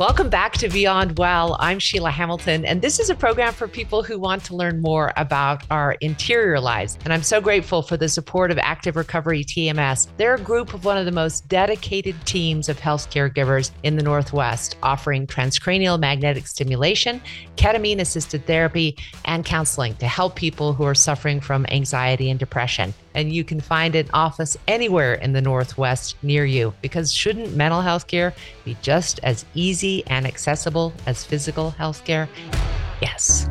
Welcome back to Beyond Well. I'm Sheila Hamilton, and this is a program for people who want to learn more about our interior lives. And I'm so grateful for the support of Active Recovery TMS. They're a group of one of the most dedicated teams of health caregivers in the Northwest, offering transcranial magnetic stimulation, ketamine assisted therapy, and counseling to help people who are suffering from anxiety and depression and you can find an office anywhere in the Northwest near you because shouldn't mental health care be just as easy and accessible as physical health care? Yes.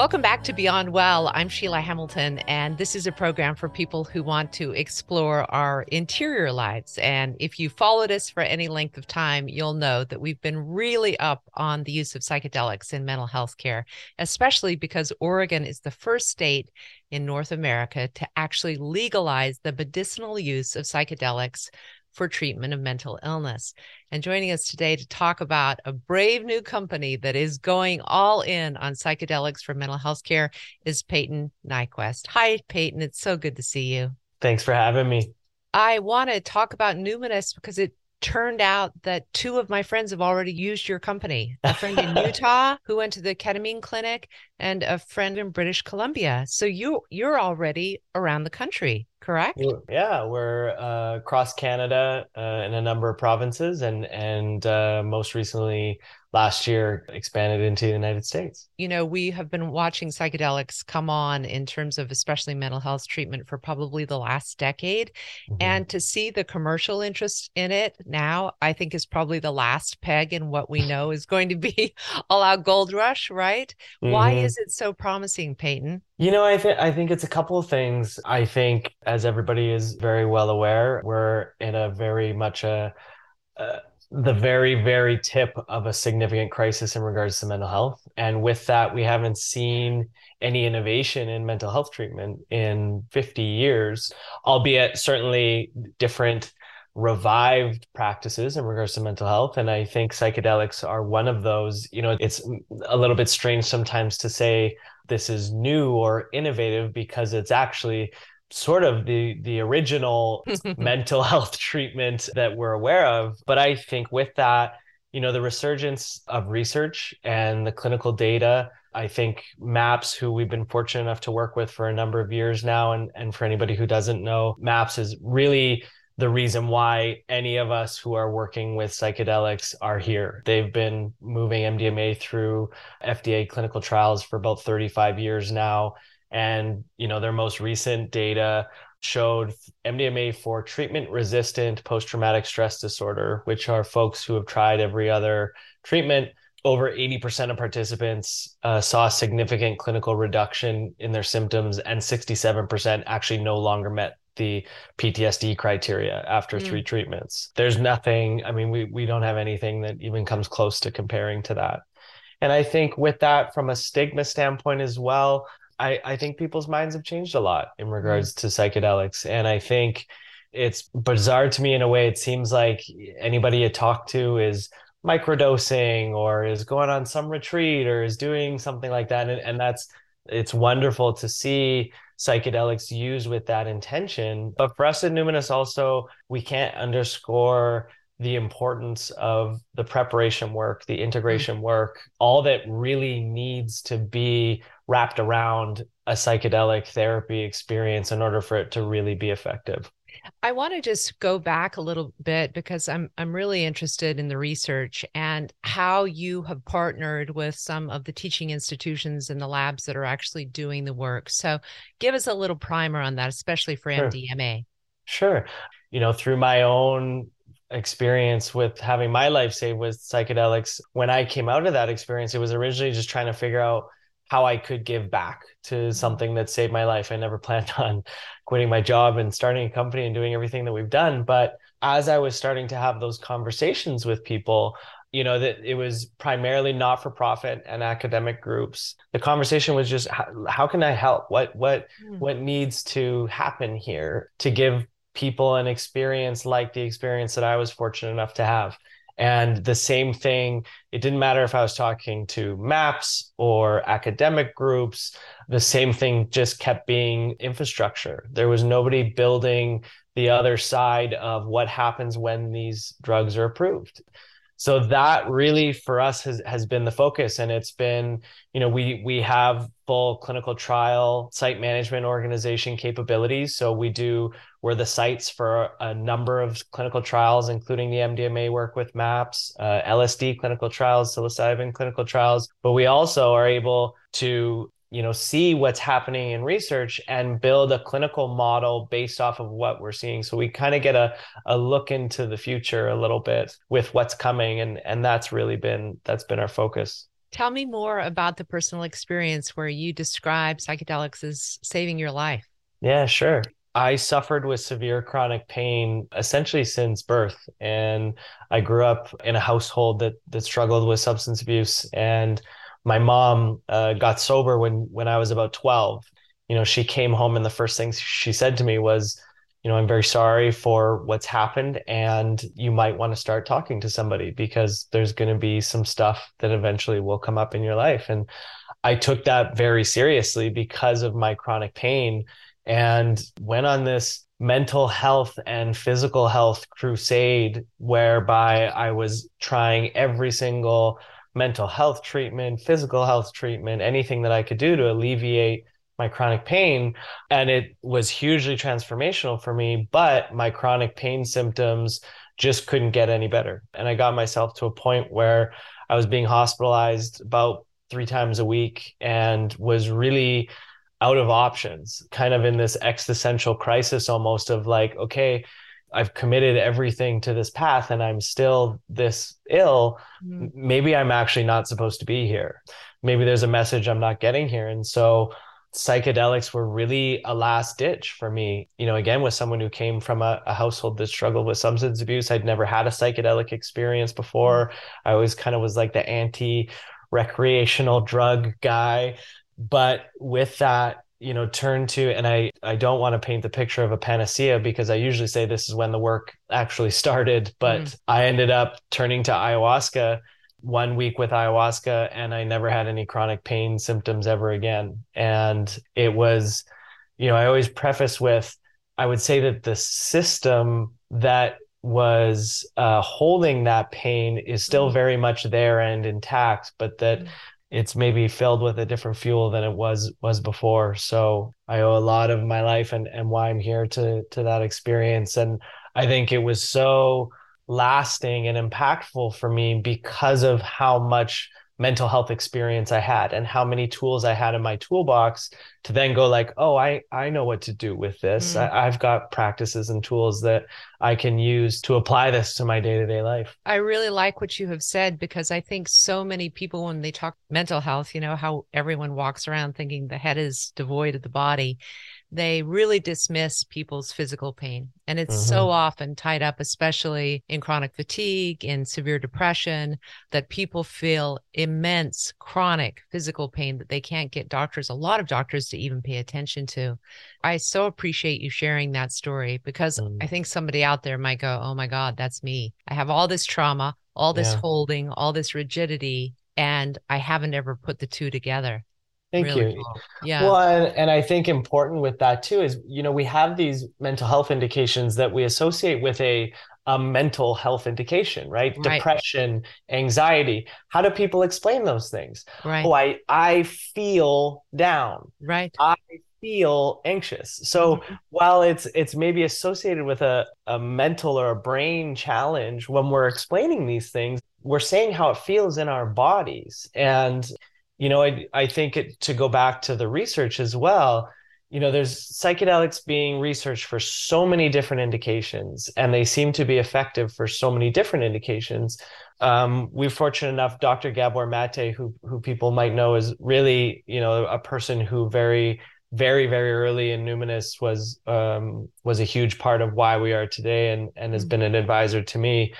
Welcome back to Beyond Well. I'm Sheila Hamilton, and this is a program for people who want to explore our interior lives. And if you followed us for any length of time, you'll know that we've been really up on the use of psychedelics in mental health care, especially because Oregon is the first state in North America to actually legalize the medicinal use of psychedelics for treatment of mental illness. And joining us today to talk about a brave new company that is going all in on psychedelics for mental health care is Payton Nyquvest. Hi, Payton. It's so good to see you. Thanks for having me. I want to talk about Numinus because it turned out that two of my friends have already used your company a friend in Utah who went to the ketamine clinic and a friend in British Columbia. So you you're already around the country correct? Yeah, we're uh, across Canada uh, in a number of provinces, and and uh, most recently last year expanded into the United States. You know, we have been watching psychedelics come on in terms of especially mental health treatment for probably the last decade. Mm-hmm. And to see the commercial interest in it now, I think is probably the last peg in what we know is going to be all out gold rush, right? Mm-hmm. Why is it so promising, Payton? You know, I think I think it's a couple of things. I think, as everybody is very well aware, we're in a very much a, a the very very tip of a significant crisis in regards to mental health, and with that, we haven't seen any innovation in mental health treatment in 50 years, albeit certainly different revived practices in regards to mental health. And i think psychedelics are one of those. You know it's a little bit strange sometimes to say this is new or innovative because it's actually sort of the the original mental health treatment that we're aware of. But i think with that you know the resurgence of research and the clinical data i think maps who we've been fortunate enough to work with for a number of years now and and for anybody who doesn't know maps is really the reason why any of us who are working with psychedelics are here. They've been moving MDMA through FDA clinical trials for about 35 years now. And, you know, their most recent data showed MDMA for treatment resistant post traumatic stress disorder, which are folks who have tried every other treatment. Over 80% of participants uh, saw significant clinical reduction in their symptoms, and 67% actually no longer met the PTSD criteria after mm. three treatments. There's nothing, I mean, we, we don't have anything that even comes close to comparing to that. And I think with that, from a stigma standpoint as well, I, I think people's minds have changed a lot in mm. regards mm. to psychedelics. And I think it's bizarre to me in a way. It seems like anybody you talk to is microdosing or is going on some retreat or is doing something like that. And, and that's, it's wonderful to see psychedelics used with that intention. But for us at Numinus, also, we can't underscore the importance of the preparation work, the integration mm-hmm. work, all that really needs to be wrapped around a psychedelic therapy experience in order for it to really be effective. I want to just go back a little bit because I'm I'm really interested in the research and how you have partnered with some of the teaching institutions and the labs that are actually doing the work. So give us a little primer on that, especially for sure. MDMA. Sure. You know, through my own experience with having my life saved with psychedelics, when I came out of that experience, it was originally just trying to figure out how I could give back to something that saved my life. I never planned on quitting my job and starting a company and doing everything that we've done. But as I was starting to have those conversations with people, you know that it was primarily not for profit and academic groups the conversation was just how, how can i help what what mm. what needs to happen here to give people an experience like the experience that i was fortunate enough to have And the same thing, it didn't matter if I was talking to MAPS or academic groups, the same thing just kept being infrastructure. There was nobody building the other side of what happens when these drugs are approved so that really for us has, has been the focus and it's been you know we we have full clinical trial site management organization capabilities. So we do we're the sites for a number of clinical trials including the mdma work with maps uh, lsd clinical trials psilocybin clinical trials. But we also are able to you know see what's happening in research and build a clinical model based off of what we're seeing so we kind of get a, a look into the future a little bit with what's coming and and that's really been that's been our focus tell me more about the personal experience where you describe psychedelics as saving your life yeah sure I suffered with severe chronic pain essentially since birth. And I grew up in a household that that struggled with substance abuse. And my mom uh, got sober when when I was about 12. You know, she came home and the first thing she said to me was, you know, I'm very sorry for what's happened and you might want to start talking to somebody because there's going to be some stuff that eventually will come up in your life and I took that very seriously because of my chronic pain and went on this mental health and physical health crusade whereby I was trying every single mental health treatment, physical health treatment, anything that I could do to alleviate my chronic pain. And it was hugely transformational for me, but my chronic pain symptoms just couldn't get any better. And I got myself to a point where I was being hospitalized about three times a week and was really out of options, kind of in this existential crisis almost of like, okay, I've committed everything to this path and I'm still this ill, mm-hmm. maybe I'm actually not supposed to be here. Maybe there's a message I'm not getting here. And so psychedelics were really a last ditch for me. You know, again, with someone who came from a, a household that struggled with substance abuse, I'd never had a psychedelic experience before. Mm-hmm. I always kind of was like the anti recreational drug guy. But with that, you know turn to and i i don't want to paint the picture of a panacea because i usually say this is when the work actually started but mm. i ended up turning to ayahuasca one week with ayahuasca and i never had any chronic pain symptoms ever again and it was you know i always preface with i would say that the system that was uh, holding that pain is still mm. very much there and intact but that mm it's maybe filled with a different fuel than it was was before. So i owe a lot of my life and and why i'm here to to that experience. And i think it was so lasting and impactful for me because of how much mental health experience I had and how many tools I had in my toolbox to then go like, oh, I I know what to do with this. Mm. I, I've got practices and tools that I can use to apply this to my day to day life. I really like what you have said because I think so many people when they talk mental health, you know how everyone walks around thinking the head is devoid of the body they really dismiss people's physical pain. And it's mm-hmm. so often tied up, especially in chronic fatigue, in severe depression, that people feel immense chronic physical pain that they can't get doctors, a lot of doctors, to even pay attention to. I so appreciate you sharing that story because mm. I think somebody out there might go, Oh my God, that's me. I have all this trauma, all this yeah. holding, all this rigidity, and I haven't ever put the two together. Thank really you. Cool. Yeah. Well, and, and I think important with that too is, you know, we have these mental health indications that we associate with a, a mental health indication, right? right? Depression, anxiety. How do people explain those things? Right. Oh, I, I feel down. Right. I feel anxious. So mm-hmm. while it's it's maybe associated with a, a mental or a brain challenge, when we're explaining these things, we're saying how it feels in our bodies. And you know, I, I think it, to go back to the research as well, you know, there's psychedelics being researched for so many different indications, and they seem to be effective for so many different indications. Um, we're fortunate enough, Dr. Gabor Mate, who who people might know, is really, you know, a person who very, very, very early in Numinus was um, was a huge part of why we are today, and and has mm-hmm. been an advisor to me.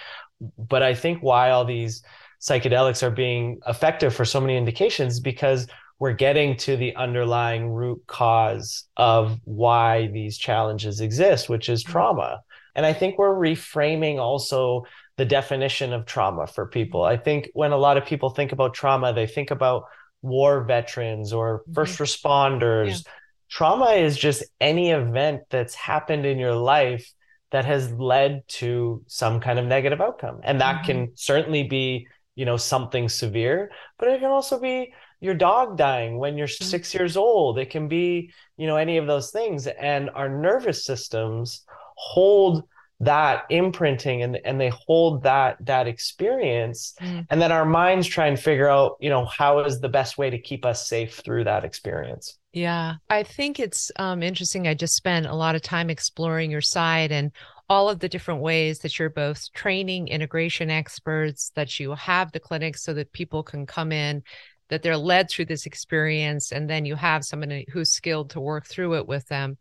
But I think why all these psychedelics are being effective for so many indications because we're getting to the underlying root cause of why these challenges exist, which is mm-hmm. trauma. And I think we're reframing also the definition of trauma for people. I think when a lot of people think about trauma, they think about war veterans or 1st mm-hmm. responders. Yeah. Trauma is just any event that's happened in your life that has led to some kind of negative outcome. And that mm-hmm. can certainly be, you know, something severe, but it can also be your dog dying when you're mm-hmm. 6 years old. It can be, you know, any of those things and our nervous systems hold that imprinting and and they hold that that experience mm. and then our minds try and figure out you know how is the best way to keep us safe through that experience yeah i think it's um, interesting i just spent a lot of time exploring your site and all of the different ways that you're both training integration experts that you have the clinics so that people can come in that they're led through this experience and then you have someone who's skilled to work through it with them.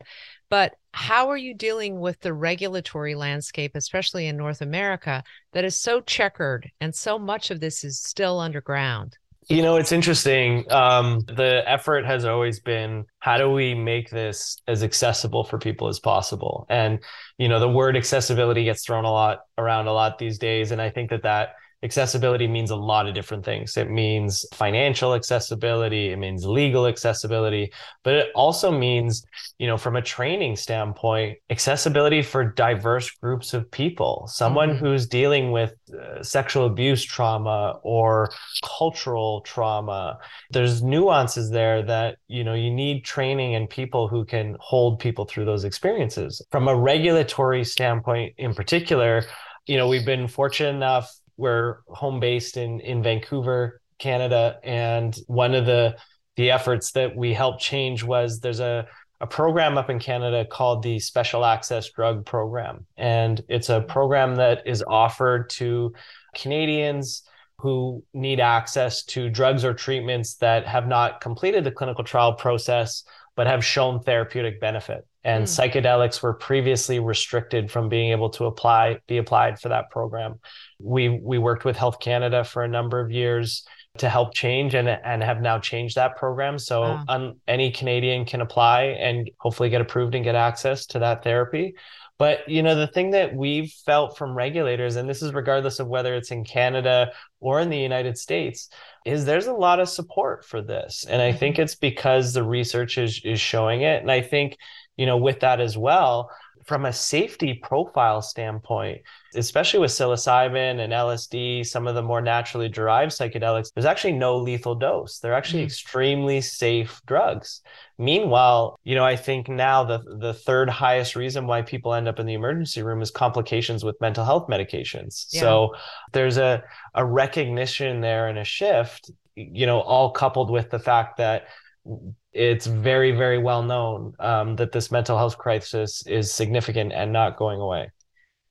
But how are you dealing with the regulatory landscape especially in north america that is so checkered and so much of this is still underground you know it's interesting um, the effort has always been how do we make this as accessible for people as possible? And you know the word accessibility gets thrown a lot around a lot these days and i think that that accessibility means a lot of different things. It means financial accessibility, it means legal accessibility, but it also means, you know, from a training standpoint, accessibility for diverse groups of people. Someone mm-hmm. who's dealing with uh, sexual abuse trauma or cultural trauma. There's nuances there that, you know, you need training and people who can hold people through those experiences. From a regulatory standpoint in particular, you know, we've been fortunate enough we're home based in in Vancouver, Canada, and one of the the efforts that we helped change was there's a a program up in Canada called the Special Access Drug Program, and it's a program that is offered to Canadians who need access to drugs or treatments that have not completed the clinical trial process but have shown therapeutic benefit. And mm. psychedelics were previously restricted from being able to apply be applied for that program. We we worked with health canada for a number of years to help change and and have now changed that program so wow. un, any canadian can apply and hopefully get approved and get access to that therapy but you know the thing that we've felt from regulators and this is regardless of whether it's in canada or in the united states is there's a lot of support for this and i think mm-hmm. it's because the research is is showing it and i think you know, with that as well, from a safety profile standpoint, especially with psilocybin and LSD, some of the more naturally derived psychedelics, there's actually no lethal dose. They're actually mm-hmm. extremely safe drugs. Meanwhile, you know, I think now the the third highest reason why people end up in the emergency room is complications with mental health medications. Yeah. So there's a a recognition there and a shift, you know, all coupled with the fact that it's very, very well known um, that this mental health crisis is significant and not going away.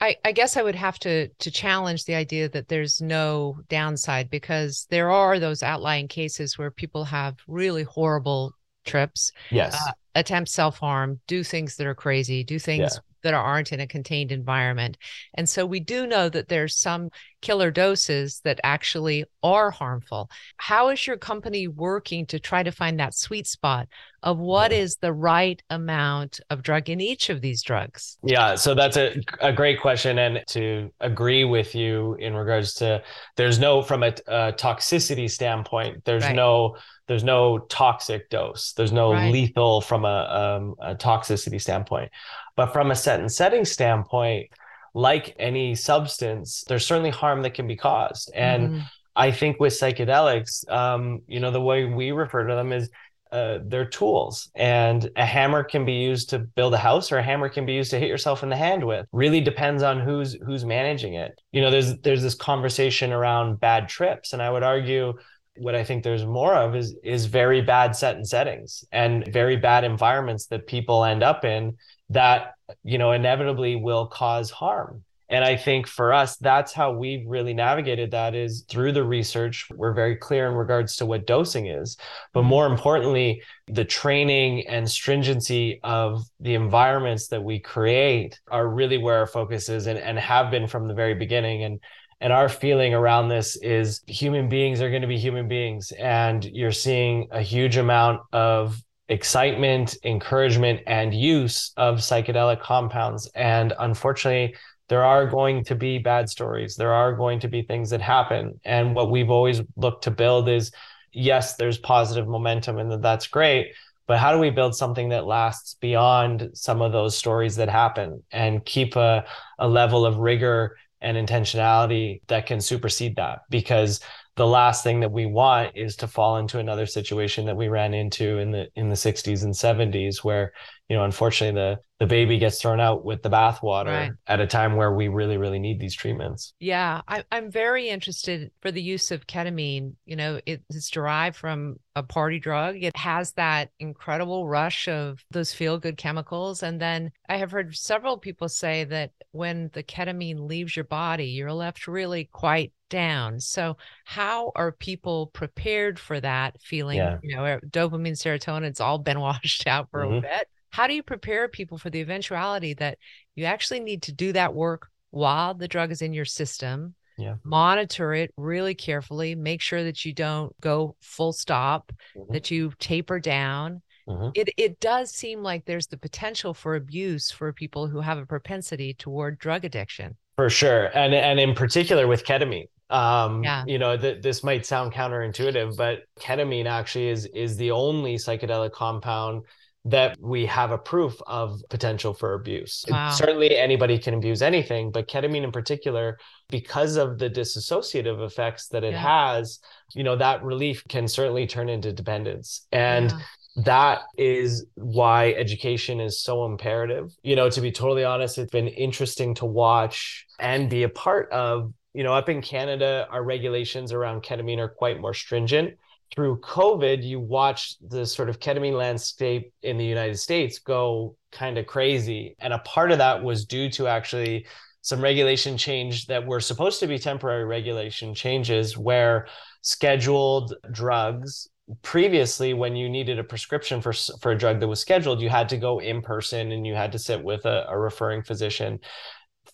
I, I, guess I would have to to challenge the idea that there's no downside because there are those outlying cases where people have really horrible trips, yes, uh, attempt self harm, do things that are crazy, do things yeah that aren't in a contained environment. And so we do know that there's some killer doses that actually are harmful. How is your company working to try to find that sweet spot of what is the right amount of drug in each of these drugs? Yeah, so that's a, a great question. And to agree with you in regards to there's no, from a, a toxicity standpoint, there's right. no there's no toxic dose there's no right. lethal from a, um, a toxicity standpoint but from a set and setting standpoint, like any substance, there's certainly harm that can be caused. And mm. I think with psychedelics, um, you know, the way we refer to them is uh, they're tools and a hammer can be used to build a house or a hammer can be used to hit yourself in the hand with really depends on who's who's managing it you know there's there's this conversation around bad trips and i would argue what I think there's more of is is very bad set and settings and very bad environments that people end up in that you know inevitably will cause harm and i think for us that's how we've really navigated that is through the research. We're very clear in regards to what dosing is but more importantly the training and stringency of the environments that we create are really where our focus is and, and have been from the very beginning. And and our feeling around this is human beings are going to be human beings. And you're seeing a huge amount of excitement, encouragement, and use of psychedelic compounds. And unfortunately, there are going to be bad stories. There are going to be things that happen. And what we've always looked to build is yes, there's positive momentum and that's great. But how do we build something that lasts beyond some of those stories that happen and keep a, a level of rigor and intentionality that can supersede that? Because the last thing that we want is to fall into another situation that we ran into in the in the 60s and 70s where you know unfortunately the the baby gets thrown out with the bathwater right. at a time where we really really need these treatments yeah I, i'm very interested for the use of ketamine you know it, it's derived from a party drug it has that incredible rush of those feel good chemicals and then i have heard several people say that when the ketamine leaves your body you're left really quite down. So, how are people prepared for that feeling? Yeah. You know, dopamine, serotonin, it's all been washed out for mm-hmm. a bit. How do you prepare people for the eventuality that you actually need to do that work while the drug is in your system? Yeah. Monitor it really carefully. Make sure that you don't go full stop, mm-hmm. that you taper down. Mm-hmm. It it does seem like there's the potential for abuse for people who have a propensity toward drug addiction. For sure, and and in particular with ketamine, um yeah. you know th- this might sound counterintuitive but ketamine actually is is the only psychedelic compound that we have a proof of potential for abuse. Wow. Certainly anybody can abuse anything, but ketamine in particular, because of the dissociative effects that it yeah. has, you know, that relief can certainly turn into dependence. And yeah. That is why education is so imperative. You know, to be totally honest, it's been interesting to watch and be a part of you know, up in Canada, our regulations around ketamine are quite more stringent. Through COVID, you watch the sort of ketamine landscape in the United States go kind of crazy. And a part of that was due to actually some regulation change that were supposed to be temporary regulation changes where scheduled drugs previously when you needed a prescription for for a drug that was scheduled you had to go in person and you had to sit with a, a referring physician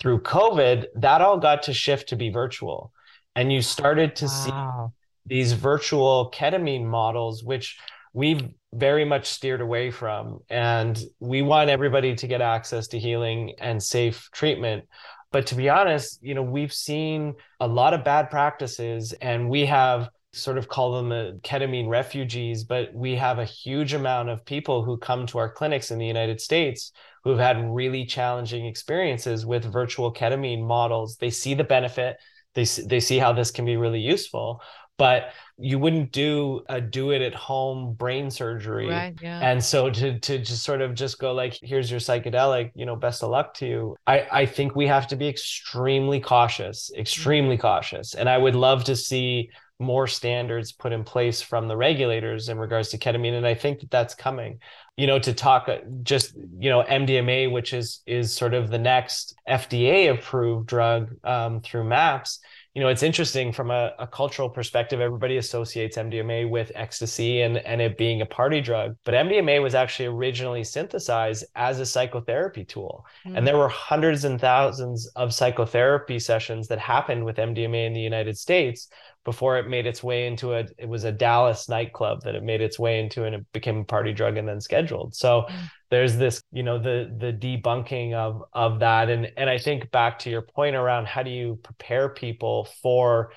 through COVID, that all got to shift to be virtual. And you started to wow. see these virtual ketamine models, which we've very much steered away from. And we want everybody to get access to healing and safe treatment. But to be honest, you know, we've seen a lot of bad practices and we have sort of call them the ketamine refugees, but we have a huge amount of people who come to our clinics in the United States who've had really challenging experiences with virtual ketamine models. They see the benefit, they they see how this can be really useful, but you wouldn't do a do it at home brain surgery. Right, yeah. And so to to just sort of just go like here's your psychedelic, you know, best of luck to you. I I think we have to be extremely cautious, extremely mm-hmm. cautious. And I would love to see more standards put in place from the regulators in regards to ketamine and i think that that's coming you know to talk uh, just you know mdma which is is sort of the next fda approved drug um, through maps you know it's interesting from a, a, cultural perspective everybody associates mdma with ecstasy and, and it being a party drug but mdma was actually originally synthesized as a psychotherapy tool mm-hmm. and there were hundreds and thousands of psychotherapy sessions that happened with mdma in the united states before it made its way into a it was a Dallas nightclub that it made its way into and it became a party drug and then scheduled. So mm. there's this, you know, the the debunking of of that. And and I think back to your point around how do you prepare people for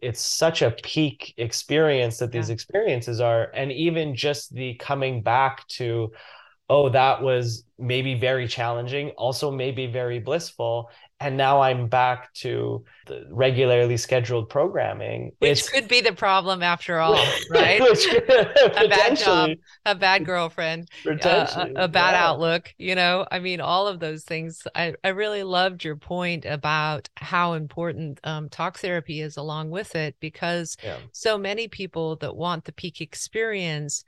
it's such a peak experience that these yeah. experiences are. And even just the coming back to oh, that was maybe very challenging, also maybe very blissful and now I'm back to the regularly scheduled programming. Which it's, could be the problem after all, right? a bad job, a bad girlfriend, uh, a, a, bad yeah. outlook. You know, I mean, all of those things. I, I really loved your point about how important um, talk therapy is along with it, because yeah. so many people that want the peak experience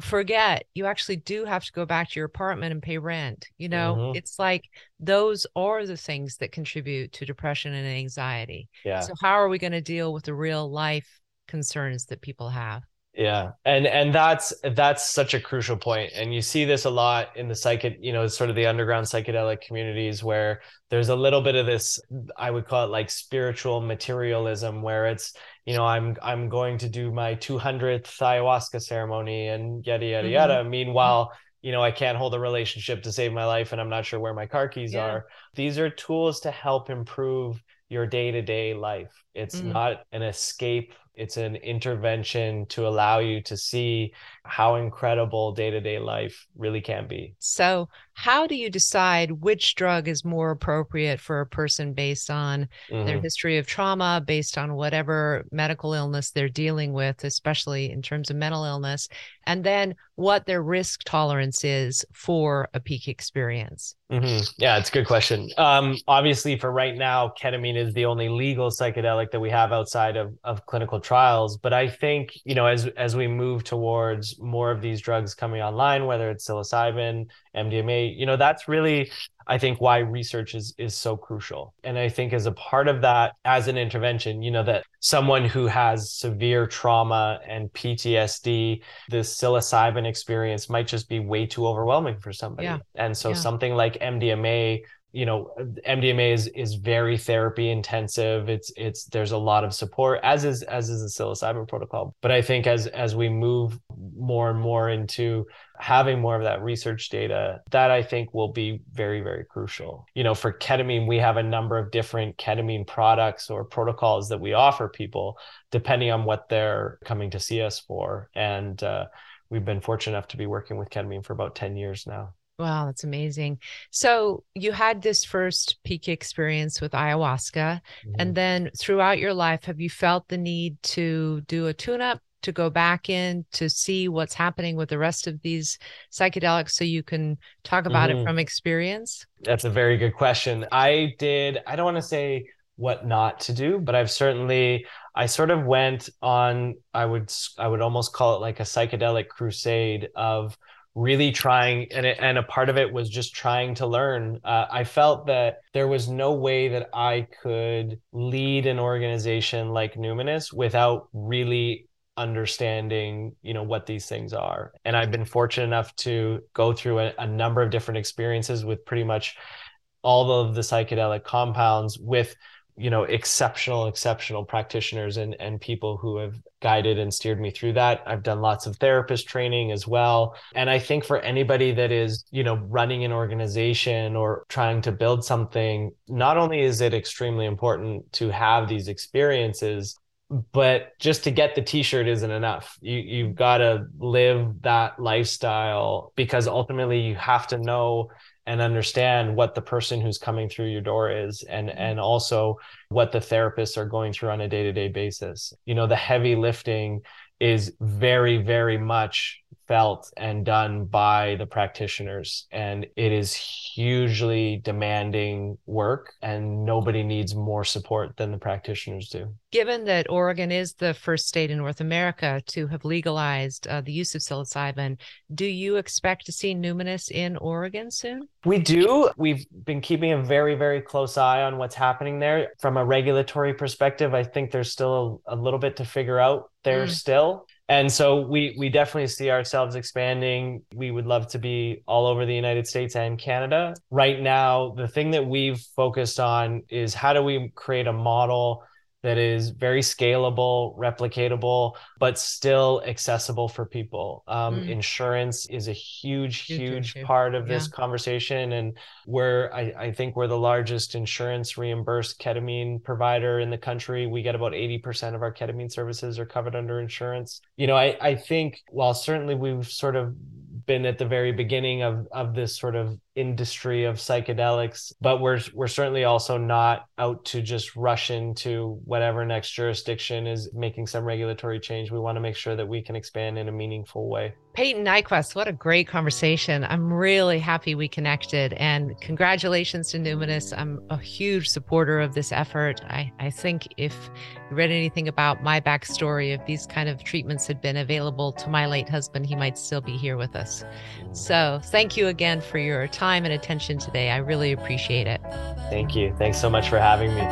forget you actually do have to go back to your apartment and pay rent you know? Mm-hmm. it's like those are the things that contribute to depression and anxiety. Yeah. So how are we going to deal with the real life concerns that people have yeah and and that's that's such a crucial point and you see this a lot in the psychic you know sort of the underground psychedelic communities where there's a little bit of this i would call it like spiritual materialism where it's you know i'm i'm going to do my 200th ayahuasca ceremony and yada yada mm-hmm. yada meanwhile you know, I can't hold a relationship to save my life and I'm not sure where my car keys yeah. are. These are tools to help improve your day to day life. It's mm. not an escape it's an intervention to allow you to see how incredible day-to-day life really can be so how do you decide which drug is more appropriate for a person based on mm-hmm. their history of trauma based on whatever medical illness they're dealing with especially in terms of mental illness and then what their risk tolerance is for a peak experience mm-hmm. yeah it's a good question um, obviously for right now ketamine is the only legal psychedelic that we have outside of, of clinical trials but i think you know as as we move towards more of these drugs coming online whether it's psilocybin mdma you know that's really i think why research is is so crucial and i think as a part of that as an intervention you know that someone who has severe trauma and ptsd this psilocybin experience might just be way too overwhelming for somebody yeah. and so yeah. something like mdma you know mdma is is very therapy intensive. It's it's there's a lot of support as is as is the psilocybin protocol. But i think as as we move more and more into having more of that research data that i think will be very very crucial. You know for ketamine we have a number of different ketamine products or protocols that we offer people depending on what they're coming to see us for. And uh, we've been fortunate enough to be working with ketamine for about 10 years now Wow, that's amazing. So you had this first peak experience with ayahuasca, mm-hmm. and then throughout your life, have you felt the need to do a tune up to go back in to see what's happening with the rest of these psychedelics so you can talk about mm-hmm. it from experience? That's a very good question. I did, I don't want to say what not to do, but I've certainly I sort of went on I would I would almost call it like a psychedelic crusade of really trying and, it, and a part of it was just trying to learn. Uh, i felt that there was no way that i could lead an organization like numinus without really understanding you know what these things are. And i've been fortunate enough to go through a, a number of different experiences with pretty much all of the psychedelic compounds with you know exceptional exceptional practitioners and and people who have guided and steered me through that. I've done lots of therapist training as well. And i think for anybody that is you know running an organization or trying to build something not only is it extremely important to have these experiences but just to get the t-shirt isn't enough. You you've got to live that lifestyle because ultimately you have to know and understand what the person who's coming through your door is and mm-hmm. and also what the therapists are going through on a day-to-day basis you know the heavy lifting is very very much felt and done by the practitioners. And it is hugely demanding work and nobody needs more support than the practitioners do. Given that oregon is the first state in north america to have legalized uh, the use of psilocybin do you expect to see numinus in oregon soon? We do. We've been keeping a very very close eye on what's happening there. From a regulatory perspective i think there's still a, a little bit to figure out there mm. still and so we we definitely see ourselves expanding. We would love to be all over the united states and canada. Right now the thing that we've focused on is how do we create a model that is very scalable, replicatable, but still accessible for people. Um, mm. Insurance is a huge, huge, huge part of yeah. this conversation. And we're, I, I, think we're the largest insurance reimbursed ketamine provider in the country. We get about 80% of our ketamine services are covered under insurance. You know, I, I think while certainly we've sort of been at the very beginning of of this sort of industry of psychedelics but we're we're certainly also not out to just rush into whatever next jurisdiction is making some regulatory change we want to make sure that we can expand in a meaningful way Payton Nyquvest, what a great conversation. I'm really happy we connected and congratulations to Numinus. I'm a huge supporter of this effort. I, I think if you read anything about my backstory, if these kind of treatments had been available to my late husband, he might still be here with us. Mm. So thank you again for your time and attention today. I really appreciate it. Thank you. Thanks so much for having me.